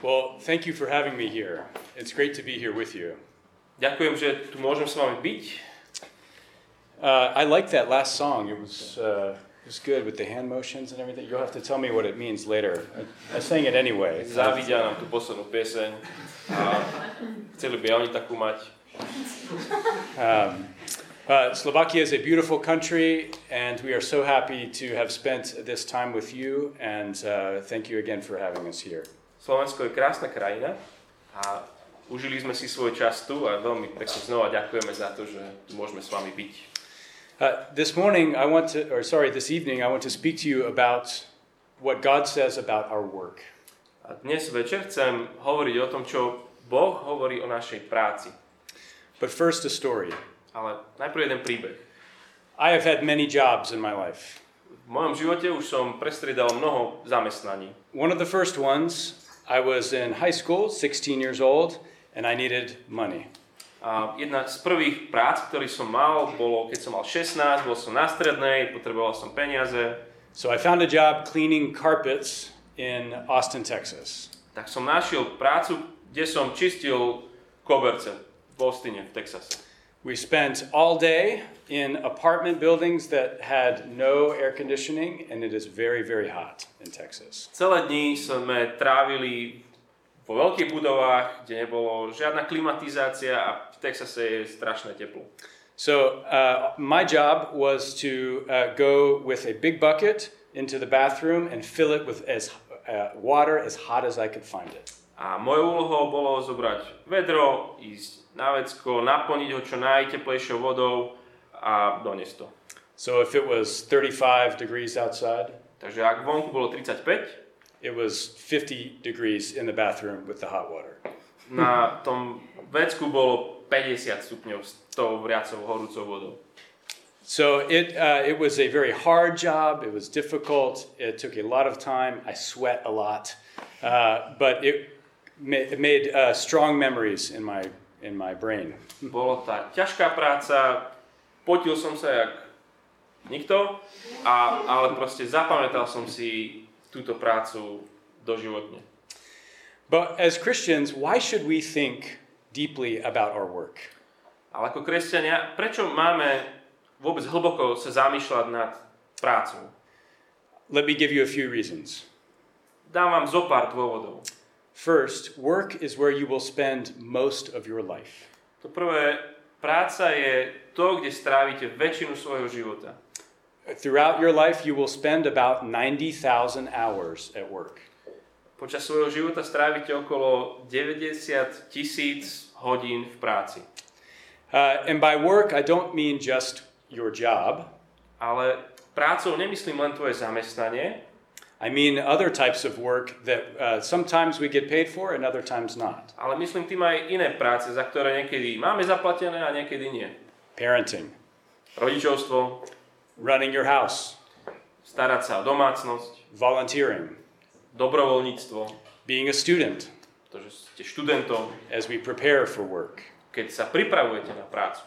Well, thank you for having me here. It's great to be here with you. Ďakujem, že tu môžem s vami byť. Uh, I like that last song. It was, uh, it was good with the hand motions and everything. You'll have to tell me what it means later. I, I sang it anyway. Závidia nám tú poslednú pieseň a chceli by oni takú mať. Um, uh, Slovakia is a beautiful country, and we are so happy to have spent this time with you. And uh, thank you again for having us here. Slovensko je krásna krajina a užili sme si svoj čas tu a veľmi pekne znova ďakujeme za to, že môžeme s vami byť. Uh, this morning, I want to, or sorry, this evening, I want to speak to you about what God says about our work. A dnes večer chcem hovoriť o tom, čo Boh hovorí o našej práci. But first, a story. Ale najprv jeden príbeh. I have had many jobs in my life. V mojom živote už som prestriedal mnoho zamestnaní. One of the first ones, was in high school, 16 years old, and I needed money. A jedna z prvých prác, ktorý som mal, bolo, keď som mal 16, bol som na strednej, potreboval som peniaze. So I found a job cleaning carpets in Austin, Texas. Tak som našiel prácu, kde som čistil koberce v Austine, v Texase. We spent all day in apartment buildings that had no air conditioning, and it is very, very hot in Texas. Celé dni sme trávili vo veľkých budovách, kde nebolo žiadna klimatizácia a v Texase je strašné teplo. So uh, my job was to uh, go with a big bucket into the bathroom and fill it with as uh, water as hot as I could find it. A mojou úlohou bolo zobrať vedro, ísť na vecko, naplniť ho čo najteplejšou vodou a doniesť to. So if it was 35 degrees outside, Takže ak vonku bolo 35, it was 50 degrees in the bathroom with the hot water. na tom vecku bolo 50 stupňov s tou vriacou horúcou vodou. So it, uh, it was a very hard job. It was difficult. It took a lot of time. I sweat a lot. Uh, but it made uh, strong memories in my, in my brain. Bolo tá ťažká práca, potil som sa jak nikto, a, ale proste zapamätal som si túto prácu doživotne. But as Christians, why should we think deeply about our work? Ale ako kresťania, prečo máme vôbec hlboko sa zamýšľať nad prácou? Let me give you a few reasons. Dám vám zo pár dôvodov. First, work is where you will spend most of your life. To prvé, práca je to, kde strávite väčšinu svojho života. Throughout your life, you will spend about 90,000 hours at work. Počas svojho života strávite okolo 90 tisíc hodín v práci. Uh, and by work, I don't mean just your job. Ale prácou nemyslím len tvoje zamestnanie, I mean other types of work that uh, sometimes we get paid for and other times not. ale myslím tým aj iné práce, za ktoré niekedy máme zaplatené a niekedy nie. Parenting, Rodičovstvo, running your house, starať sa o domácnosť, volunteering, dobrovoľníctvo, being a student to, že ste študentom, as we prepare for work. keď sa pripravujete na prácu.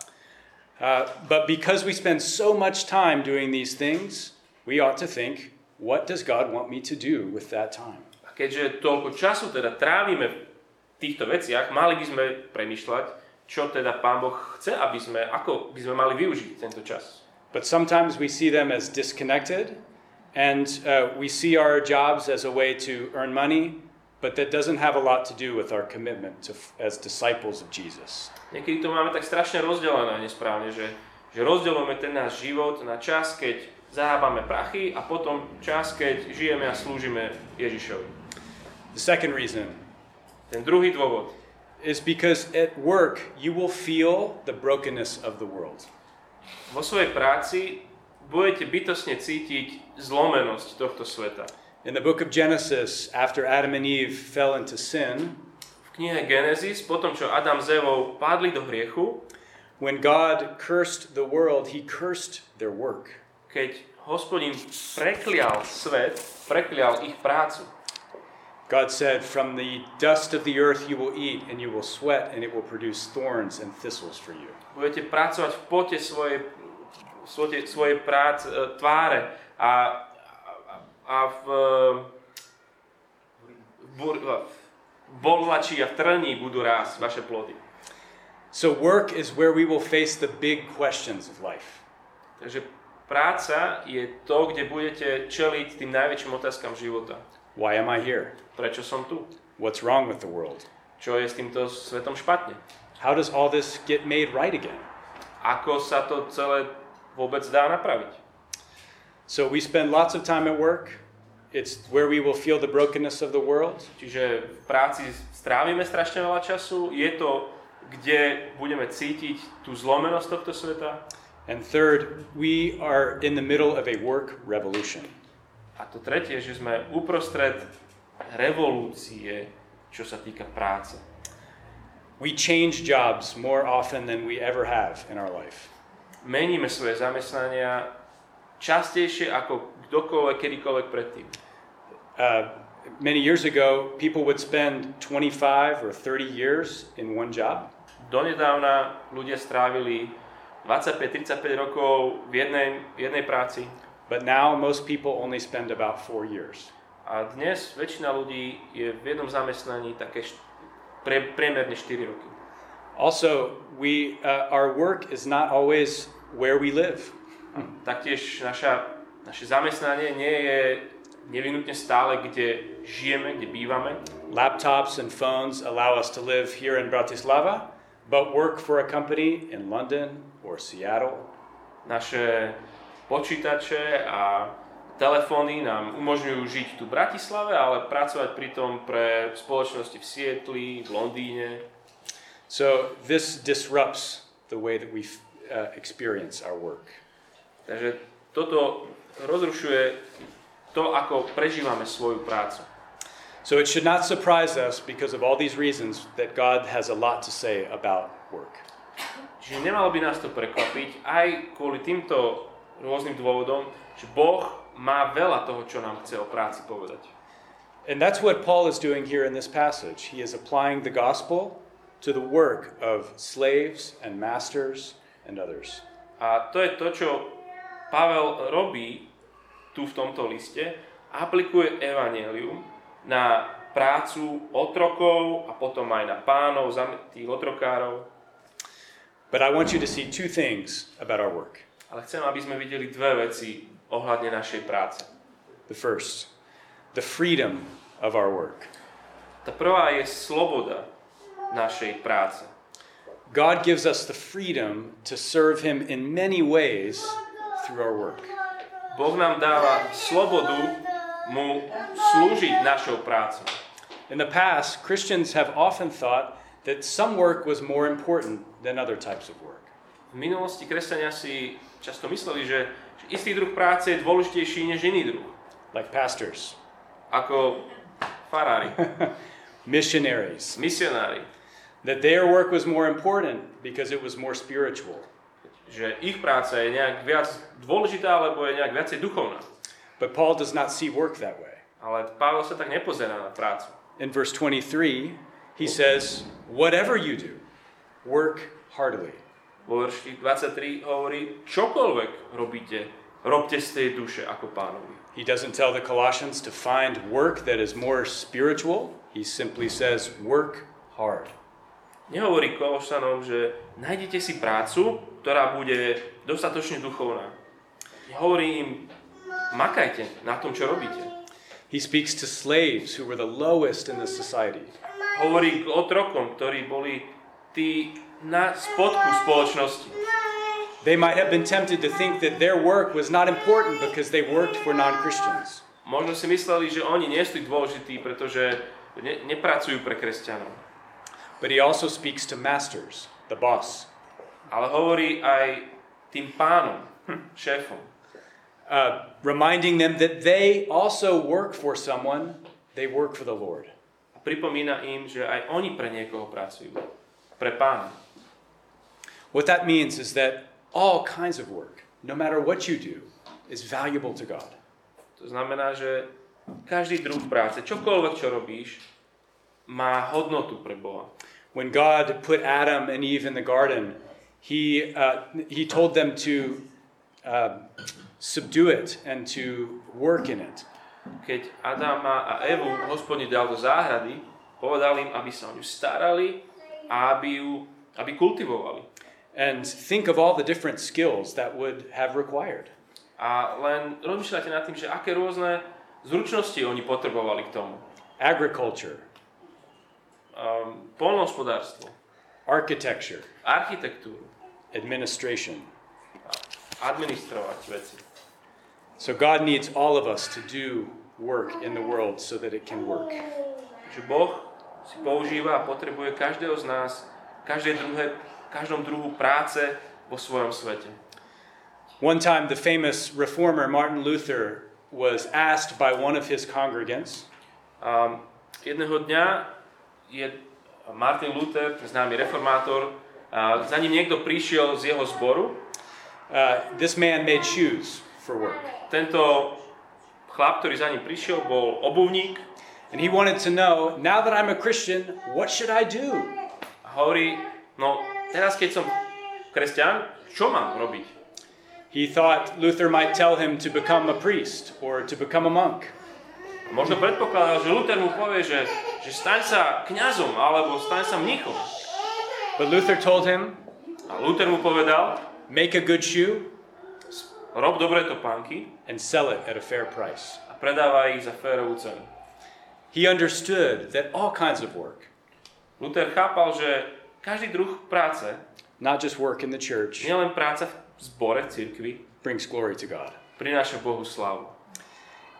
Uh, but because we spend so much time doing these things, we ought to think, what does God want me to do with that time? A keďže toľko času teda trávime v týchto veciach, mali by sme premyšľať, čo teda Pán Boh chce, aby sme, ako by sme mali využiť tento čas. But sometimes we see them as disconnected, and uh, we see our jobs as a way to earn money, but that doesn't have a lot to do with our commitment to, as disciples of Jesus. Niekedy to máme tak strašne rozdelené nesprávne, že, že rozdeľujeme ten náš život na čas, keď zahábame prachy a potom čas, keď žijeme a slúžime Ježišovi. The second reason Ten druhý dôvod is because at work you will feel the brokenness of the world. vo svojej práci budete bytosne cítiť zlomenosť tohto sveta. In the book of Genesis, after Adam and Eve fell into sin, V knihe Genesis, potom čo Adam s Evou padli do hriechu, when God cursed the world, he cursed their work. Keď hospodin preklial svet, preklial ich prácu. God said, From the dust of the earth you will eat, and you will sweat, and it will produce thorns and thistles for you. Budete pracovať v pote svojej, svojej, svojej práce, e, tváre a, a, a v, bolhačí a v trní budú rásť vaše plody. So, work is where we will face the big questions of life. Takže práca je to, kde budete čeliť tým najväčším otázkam života. Why am I here? Prečo som tu? What's wrong with the world? Čo je s týmto svetom špatne? How does all this get made right again? Ako sa to celé vôbec dá napraviť? So, we spend lots of time at work. It's where we will feel the brokenness of the world. Čiže v práci strávime strašne veľa času. Je to, kde budeme cítiť tú zlomenosť tohto sveta. And third, we are in the middle of a work revolution. A to tretie, že sme uprostred revolúcie, čo sa týka práce. We change jobs more often than we ever have in our life. Meníme svoje zamestnania častejšie ako kdokoľvek, kedykoľvek predtým. Uh, many years ago, people would spend 25 or 30 years in one job. Donedávna ľudia strávili 25-35 rokov v jednej, jednej práci But now, most people only spend about four years. a dnes väčšina ľudí je v jednom zamestnaní také pre, priemerne 4 roky. Also, we, uh, our work is not always where we live. Taktiež naša, naše zamestnanie nie je nevinutne stále, kde žijeme, kde bývame. Laptops and phones allow us to live here in Bratislava, but work for a company in London or Seattle. Naše počítače a telefóny nám umožňujú žiť tu v Bratislave, ale pracovať pritom pre spoločnosti v Sietli, v Londýne. So, this disrupts the way that we uh, experience our work. Takže toto rozrušuje to, ako prežívame svoju prácu. So, it should not surprise us because of all these reasons that God has a lot to say about work. Čiže nemalo by nás to prekvapiť aj kvôli týmto rôznym dôvodom, že Boh má veľa toho, čo nám chce o práci povedať. And that's what Paul is doing here in this passage. He is applying the gospel to the work of slaves and masters and others. A to je to, čo Pavel robí tu v tomto liste. Aplikuje evanelium na prácu otrokov a potom aj na pánov, tých otrokárov. But I want you to see two things about our work. Ale chcem, aby sme videli dve veci ohľadne našej práce. The first, the freedom of our work. Tá prvá je sloboda našej práce. God gives us the freedom to serve Him in many ways through our work. Boh nám dáva slobodu mu slúžiť našou prácou. In the past, Christians have often thought that some work was more important than other types of work. V minulosti kresťania si často mysleli, že že istý druh práce je dôležitejší než iný druh. like pastors, Ako farári, missionaries, misionári. that their work was more important because it was more spiritual. Že ich práca je nejak viac dôležitá, alebo je nejak viacej duchovná. But Paul does not see work that way. Ale Pavel sa tak nepozerá na prácu. In verse 23, he says, Whatever you do, work heartily. Vo verši 23 hovorí, čokoľvek robíte, robte z tej duše ako pánovi. He doesn't tell the Colossians to find work that is more spiritual. He simply says, Work hard. Nehovorí Kološanom, že nájdete si prácu, ktorá bude dostatočne duchovná. Hovorí im, makajte na tom, čo robíte. He speaks to slaves who were the lowest in the society. Hovorí k otrokom, ktorí boli tí na spodku spoločnosti. They might have been tempted to think that their work was not important because they worked for non Christians. Možno si mysleli, že oni nie sú dôležití, pretože ne, nepracujú pre kresťanov. But he also speaks to masters, the boss, Ale hovorí aj tým pánom, hm, šéfom. uh, reminding them that they also work for someone, they work for the Lord. Pripomína im, že aj oni pre niekoho pracujú. Pre pána. What that means is that all kinds of work, no matter what you do, is valuable to God. To znamená, že každý druh práce, čokoľvek, čo robíš, má hodnotu pre Boha. When God put Adam and Eve in the garden, he, uh, he told them to uh, subdue it and to work in it. Keď Adama a Evu hospodin dal do záhrady, Povedal im, aby sa o ňu starali a aby ju aby kultivovali. And think of all the different skills that would have required. A len rozmýšľate nad tým, že aké rôzne zručnosti oni potrebovali k tomu. Agriculture, Um, polnohospodárstvo, architecture, architektúru, administration. administrovať veci. So God needs all of us to do work in the world so that it can work. Že Boh si používa a potrebuje každého z nás, každej druhé, každom druhu práce vo svojom svete. One time, the famous reformer Martin Luther was asked by one of his congregants, Um, jedného dňa je Martin Luther, známy reformátor, a za ním niekto prišiel z jeho zboru. uh, this man made shoes for work. Tento chlap, ktorý za ním prišiel, bol obuvník And he wanted to know, now that I'm a Christian, what should I do? a hovorí, no teraz keď som kresťan, čo mám robiť? He thought Luther might tell him to become a priest or to become a monk. Možno predpokladal, že Luther mu povie, že, že staň sa kňazom alebo staň sa mnichom. But Luther told him, A Luther mu povedal, make a good shoe rob dobre topánky and sell it at a fair price. a predávaj ich za férovú cenu. He understood that all kinds of work, Luther chápal, že každý druh práce, not just work in the church, nielen práca v zbore, v cirkvi, brings glory to God. prináša Bohu slávu.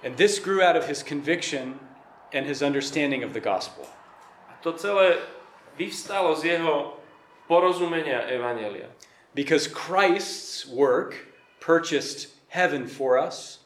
And this grew out of his conviction and his understanding of the gospel. A to celé vyvstalo z jeho porozumenia Evanelia. Because Christ's work purchased heaven for us,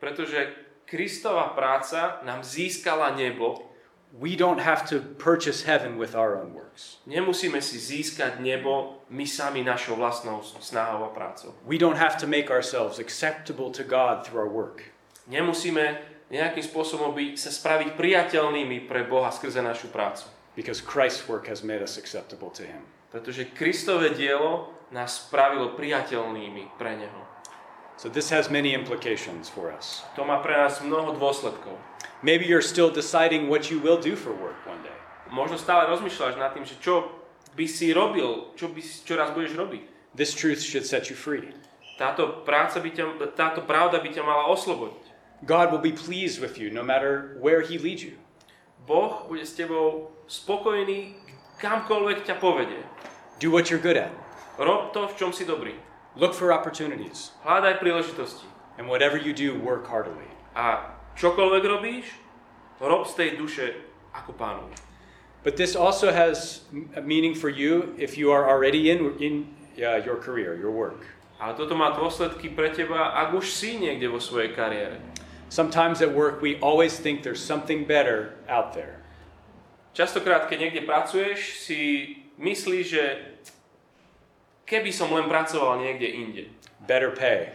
Pretože Kristova práca nám získala nebo, we don't have to purchase heaven with our own works. nemusíme si získať nebo my sami našou vlastnou snahou a prácou. We don't have to make ourselves acceptable to God through our work. Nemusíme nejakým spôsobom byť, sa spraviť priateľnými pre Boha skrze našu prácu. Because Christ's work has made us acceptable to Him. Pretože Kristové dielo nás spravilo priateľnými pre Neho. So this has many implications for us. To má pre nás mnoho dôsledkov. Maybe you're still deciding what you will do for work one day. Možno stále rozmýšľaš nad tým, že čo by si robil, čo, by, čo raz budeš robiť. This truth should set you free. Táto, práca by ťa, táto pravda by ťa mala oslobodiť. God will be pleased with you no matter where He leads you. Boh bude s tebou spokojný kamkoľvek ťa povedie. Do what you're good at. Rob to, v čom si dobrý. Look for opportunities. Hľadaj príležitosti. And whatever you do, work heartily. A čokoľvek robíš, rob z tej duše ako pánovi. But this also has a meaning for you if you are already in, in uh, your career, your work. Ale toto má dôsledky pre teba, ak už si niekde vo svojej kariére. Sometimes at work, we always think there's something better out there. Častokrát, keď niekde pracuješ, si myslíš, že keby som len pracoval niekde inde, Better pay,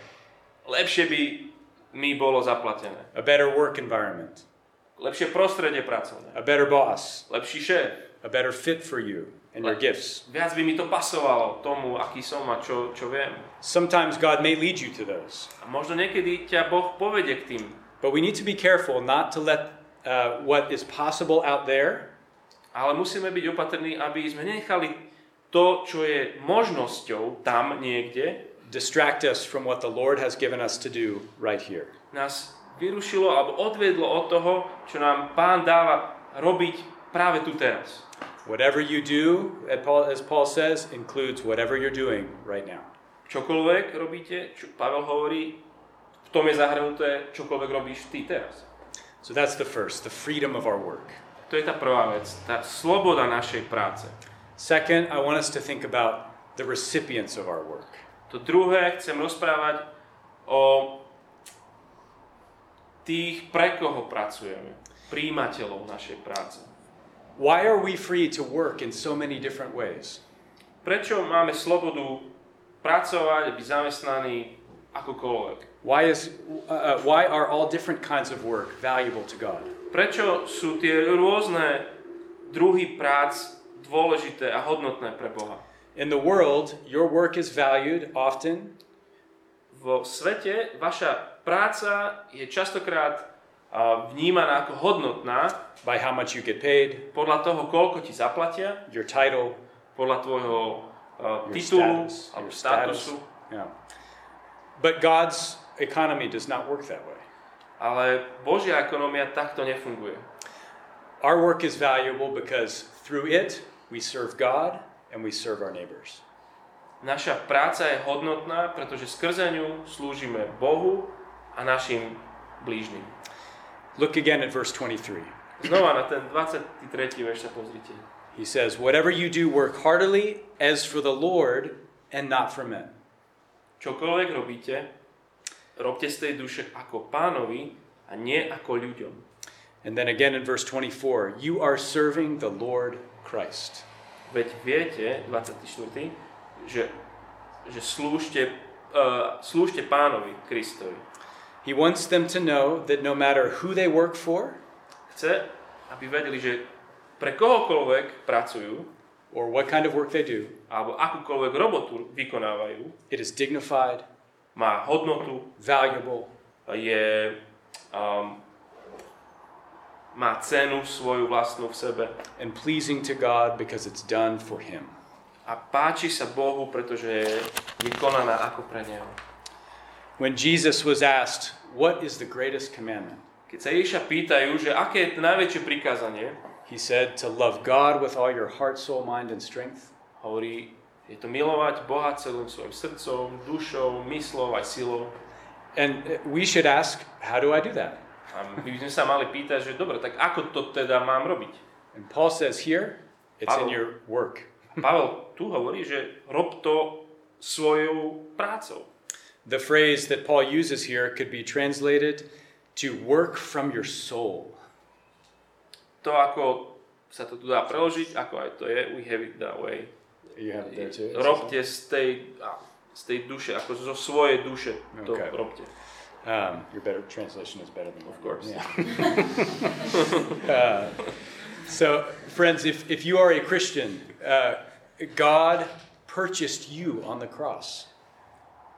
lepšie by mi bolo zaplatené. a better work environment, Lepšie prostredie pracovné, a better boss, lepší šéf. a better fit for you and your gifts. Viac by mi to pasovalo tomu, aký som a čo, čo viem. Sometimes God may lead you to those, A možno niekedy ťa Boh povedie k tým. but we need to be careful not to let uh, what is possible out there Ale musíme byť opatrní, aby sme nenechali to, čo je možnosťou tam niekde, distract us from what the Lord has given us to do right here. nás vyrušilo alebo odvedlo od toho, čo nám Pán dáva robiť práve tu teraz. Whatever you do, as Paul, says, includes whatever you're doing right now. Čokoľvek robíte, čo Pavel hovorí, v tom je zahrnuté, čokoľvek robíš ty teraz. So that's the first, the freedom of our work. To je tá prvá vec, tá sloboda našej práce. Second, I want us to think about the recipients of our work. To druhé, chcem rozprávať o tých, pre koho pracujeme, príjimateľov našej práce. Why are we free to work in so many different ways? Prečo máme slobodu pracovať, byť zamestnaní akokoľvek? Why, is, uh, uh, why are all different kinds of work valuable to God? Prečo sú tie rôzne druhy prác dôležité a hodnotné pre Boha? In the world, your work is valued often Vo svete vaša práca je častokrát a vnímaná ako hodnotná by how much you get paid, podľa toho, koľko ti zaplatia, your title, podľa tvojho uh, titulu status, alebo status. statusu. Yeah. But God's economy does not work that way. Ale Božia ekonomia takto nefunguje. Our work is valuable because through it we serve God and we serve our neighbors. Naša práca je hodnotná, pretože skrze ňu slúžime Bohu a našim blížnym. Look again at verse 23. Znova na ten 23. verš sa pozrite. He says, Whatever you do, work heartily as for the Lord and not for men. Čokoľvek robíte, robte z tej duše ako pánovi a nie ako ľuďom. And then again in verse 24, you are serving the Lord Christ. Veď viete, 24. že, že slúžte, uh, slúžte pánovi Kristovi. He wants them to know that no matter who they work for Chce, aby vedeli, že pre kohokoľvek pracujú, or what kind of work they do, alebo akúkoľvek robotu vykonávajú, it is dignified, má hodnotu, valuable, je, um, má cenu svoju vlastnú v sebe and pleasing to God because it's done for Him. a páči sa Bohu, pretože je vykonaná ako pre Neho. When Jesus was asked, What is the greatest commandment? Keď sa Ježiša pýtajú, že aké je to najväčšie prikázanie, He said, To love God with all your heart, soul, mind, and strength, hovorí, je to milovať Boha celým svojim srdcom, dušou, myslou aj silou. And we should ask, How do I do that? A my by sme sa mali pýtať, že dobre, tak ako to teda mám robiť? And Paul says here, it's in Pavel. your work. Pavel tu hovorí, že rob to svojou prácou. The phrase that Paul uses here could be translated to work from your soul. To, ako sa to tu dá preložiť, ako aj to je, we have it that way. You have it there too. Robte z tej, z tej duše, ako zo svojej duše to Okay. robte. Um, your better translation is better than Of course. Yeah. uh, so, friends, if, if you are a Christian, uh, God purchased you on the cross.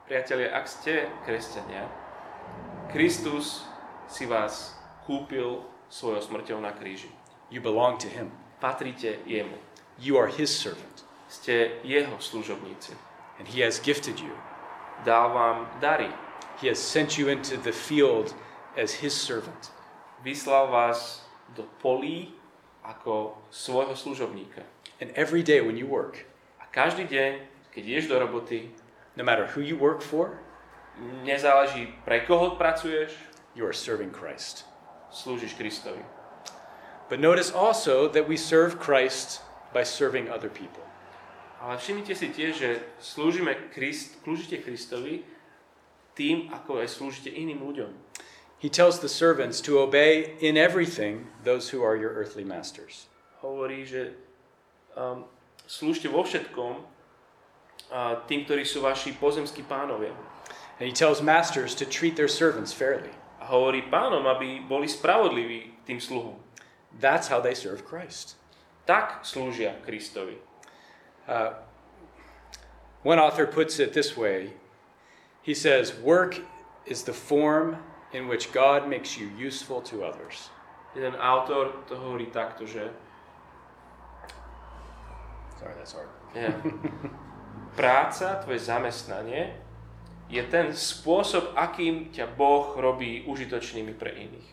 Priatelia, ak ste kresťania, Kristus si vás kúpil svojou smrťou na kríži. You belong to Him. Patríte jemu. You are His servant, Ste jeho služobníci. and He has gifted you. Dal vám dary. He has sent you into the field as His servant. Vyslal vás do polí ako svojho služobníka. And every day when you work, A každý deň, keď ideš do roboty, no matter who you work for, nezáleží pre koho pracuješ, you are serving Christ. slúžiš Kristovi. But notice also that we serve Christ by serving other people. Ale všimnite si tiež, že slúžime Krist, slúžite Kristovi tým, ako aj slúžite iným ľuďom. He tells the servants to obey in everything those who are your earthly masters. Hovorí, že um, slúžte vo všetkom uh, tým, ktorí sú vaši pozemskí pánovia. And he tells masters to treat their servants fairly. A hovorí pánom, aby boli spravodliví tým sluhom. That's how they serve Christ. Tak slúžia Kristovi. Uh, one author puts it this way he says, Work is the form in which God makes you useful to others. Jeden autor to hovorí takto, že Sorry, that's hard. ja, práca, tvoje zamestnanie je ten spôsob, akým ťa Boh robí užitočnými pre iných.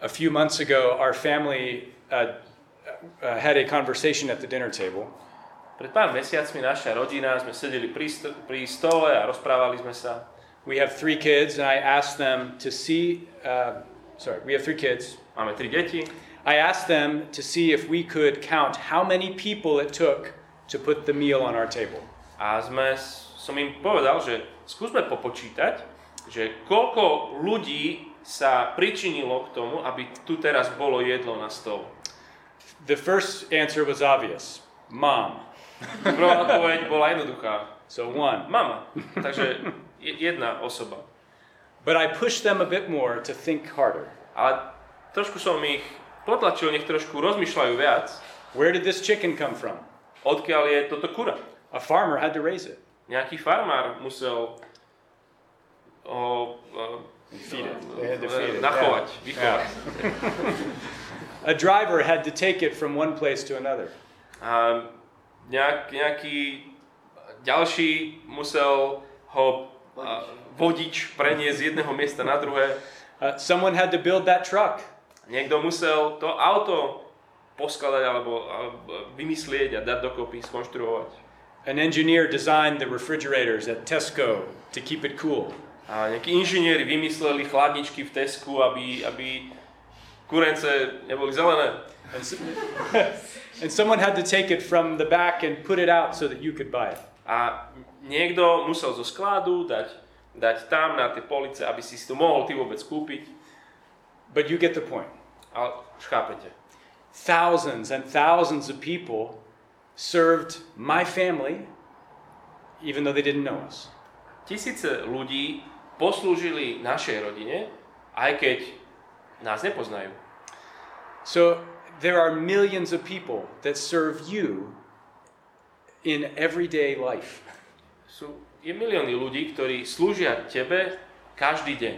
A few months ago, our family uh, uh, had a conversation at the dinner table. Pred pár mesiacmi naša rodina, sme sedeli pri, st- pri stole a rozprávali sme sa. We have three kids, and I asked them to see. Uh, sorry, we have three kids. Máme tri deti I asked them to see if we could count how many people it took to put the meal on our table. a sme, som im povedal, že skúsme popočítať, že koľko ľudí sa pričinilo k tomu, aby tu teraz bolo jedlo na stole. The first answer was obvious mom. Prvá odpoveď bola jednoduchá. So one. Mama. Takže je- jedna osoba. But I pushed them a bit more to think harder. Ale trošku som ich potlačil, nech trošku rozmýšľajú viac, Where did this chicken come from? odkiaľ je toto kura. A farmer had to raise it. Nejaký farmár musel ho, it. Nachovať, vychovať. A driver had to take it from one place to another. A nejak, nejaký ďalší musel ho a, vodič preniesť z jedného miesta na druhé. Uh, someone had to build that truck. Niekto musel to auto poskladať alebo, alebo vymyslieť a dať dokopy, skonštruovať. An engineer designed the refrigerators at Tesco to keep it cool. A nejakí inžinieri vymysleli chladničky v Tesku, aby, aby kurence neboli zelené. And, so- and someone had to take it from the back and put it out so that you could buy it. A niekto musel zo skladu dať, dať tam na tie police, aby si to mohol ty vôbec kúpiť. But you get the point. Ale chápete. Thousands and thousands of people served my family, even though they didn't know us. Tisíce ľudí poslúžili našej rodine, aj keď nás nepoznajú. So there are millions of people that serve you in everyday life. Sú, je milióny ľudí, ktorí slúžia tebe každý deň.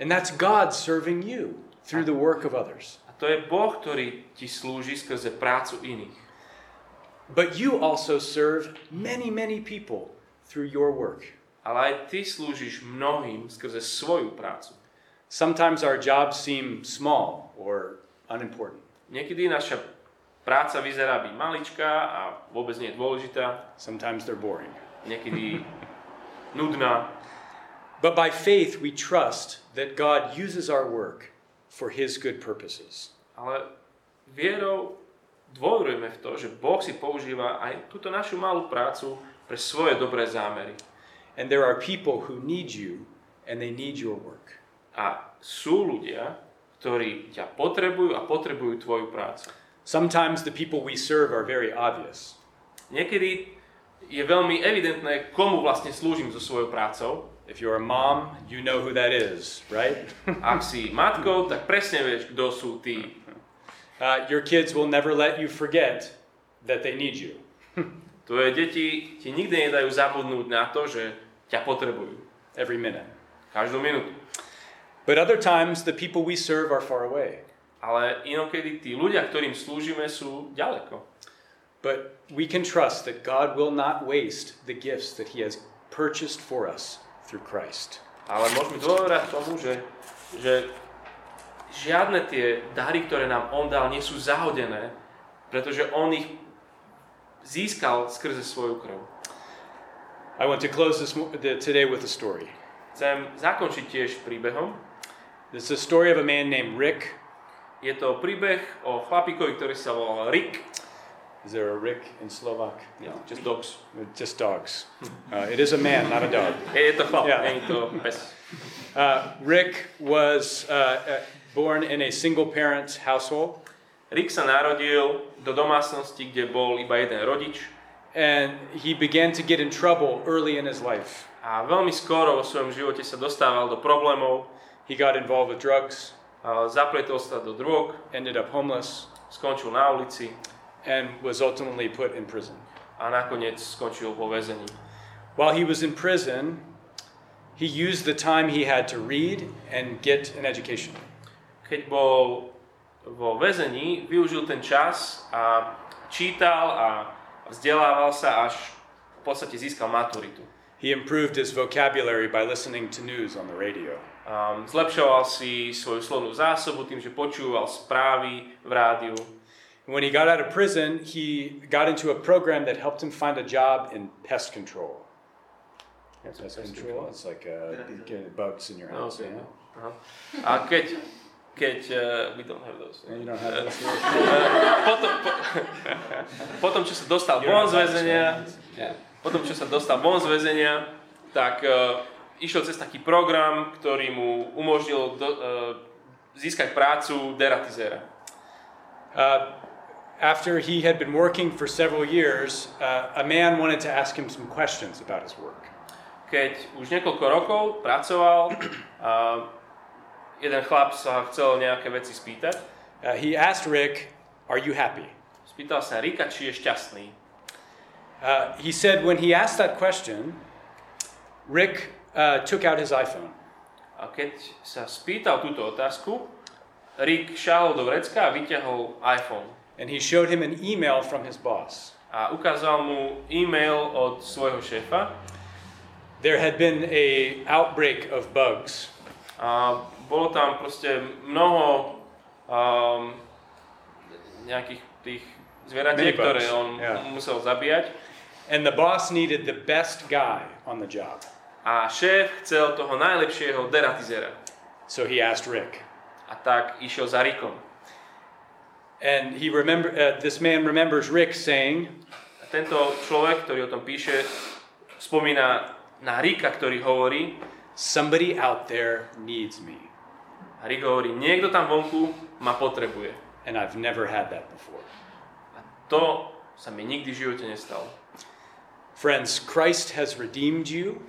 And that's God serving you through the work of others. A to je Boh, ktorý ti slúži skrze prácu iných. But you also serve many, many people through your work. Ale aj ty slúžiš mnohým skrze svoju prácu. Sometimes our jobs seem small or unimportant. Niekedy naša práca vyzerá byť maličká a vôbec nie je dôležitá. Sometimes they're boring. Niekedy nudná. But by faith, we trust that God uses our work for His good purposes. Ale vierou dôverujeme v to, že Boh si používa aj túto našu malú prácu pre svoje dobré zámery. And there are people who need you and they need your work. A sú ľudia, ktorí ťa potrebujú a potrebujú tvoju prácu. Sometimes the people we serve are very obvious. Niekedy je veľmi evidentné, komu vlastne slúžim so svojou prácou. If you're a mom, you know who that is, right? Ak si matkou, tak presne vieš, kto sú tí. Uh, your kids will never let you forget that they need you. Tvoje deti ti nikdy nedajú zabudnúť na to, že ťa potrebujú. every minute. Každú minútu. But other times, the people we serve are far away. Ale inokedy tí ľudia, ktorým slúžime, sú ďaleko. But we can trust that God will not waste the gifts that He has purchased for us through Christ. Ale môžeme dôverať tomu, že, že žiadne tie dary, ktoré nám On dal, nie sú zahodené, pretože On ich získal skrze svoju krv. I want to close this today with a story. Chcem zakončiť tiež príbehom. Is a story of a man named Rick. Je to príbeh o chlapíkovi, ktorý sa volal Rick. Is there a Rick in Slovak? Yeah, just dogs. Just dogs. Uh, it is a man, not a dog. Je, to chlap, Yeah. nie je to pes. Uh, Rick was uh, uh, born in a single parent household, Rick sa narodil do domácnosti, kde bol iba jeden rodič and he began to get in trouble early in his life. a veľmi skoro vo svojom živote sa dostával do problémov, He got involved with drugs, a zapletol sa do drog, ended up homeless, skončil na ulici and was ultimately put in prison. a nakoniec skončil vo väzení. While he was in prison, he used the time he had to read and get an education. Keď bol vo väzení, využil ten čas a čítal a vzdelával sa až v podstate získal maturitu. He improved his vocabulary by listening to news on the radio. Um, zlepšoval si svoju slovnú zásobu tým, že počúval správy v rádiu. When he got out of prison, he got into a program that helped him find a job in pest control. Pest control? It's like uh, get bugs in your No, house. okay. yeah? Aha. A keď, keď uh, we don't have those. And you don't have those? Uh, potom, po, potom, čo sa dostal von z väzenia, Yeah. potom, čo sa dostal von z väzenia, tak uh, išiel cez taký program, ktorý mu umožnil do, uh, získať prácu deratizéra. Uh, after he had been working for several years, uh, a man wanted to ask him some questions about his work. Keď už niekoľko rokov pracoval, uh, jeden chlap sa chcel nejaké veci spýtať. Uh, he asked Rick, Are you happy? Spýtal sa Rika, či je šťastný. Uh, he said when he asked that question, Rick uh, took out his iPhone. A keď sa spýtal túto otázku, Rick šáhol do vrecka a vyťahol iPhone. And he showed him an email from his boss. A ukázal mu e-mail od svojho šéfa. There had been a outbreak of bugs. A bolo tam proste mnoho um, nejakých tých zvieratiek, ktoré on yeah. musel zabíjať. And the boss needed the best guy on the job. A šéf chcel toho najlepšieho deratizera. So he asked Rick. A tak išiel za Rickom. And he remember uh, this man remembers Rick saying, A tento človek, ktorý o tom píše, spomína na Ricka, ktorý hovorí, "Somebody out there needs me." a Rick hovorí, niekto tam vonku ma potrebuje. And I've never had that before. A to sa mi nikdy v živote nestalo. Friends, Christ has redeemed you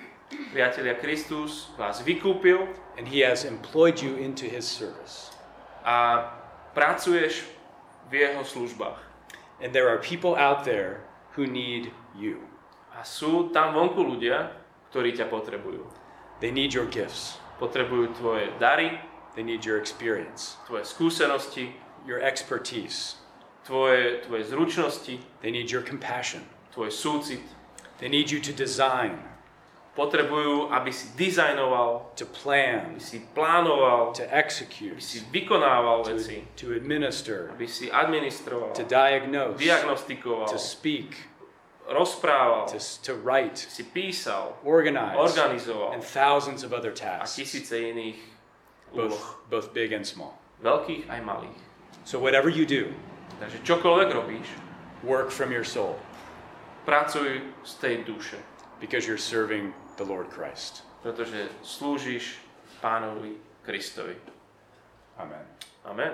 Priatelia, Kristus vás vykúpil and he has employed you into his service. a pracuješ v jeho službách. And there are people out there who need you. A sú tam vonku ľudia, ktorí ťa potrebujú. They need your gifts. Potrebujú tvoje dary, They need your experience, tvoje skúsenosti, your expertise. tvoje, tvoje zručnosti, They need your compassion. tvoj súcit. They need you to design, Potrebujú, aby si dizajnoval, to plan, aby si plánoval, to execute, aby si vykonával to, veci, to administer, aby si administroval, to diagnose, diagnostikoval, to speak, rozprával, to, to write, si písal, organize, organizoval. And thousands of other a tasks, tisíce iných úloh, both, both big and small. veľkých aj malých. So, whatever you do, Takže čokoľvek robíš, work from your soul. pracuj z tej duše, because you're serving the Lord Christ. pretože slúžiš pánovi Kristovi. Amen. Amen.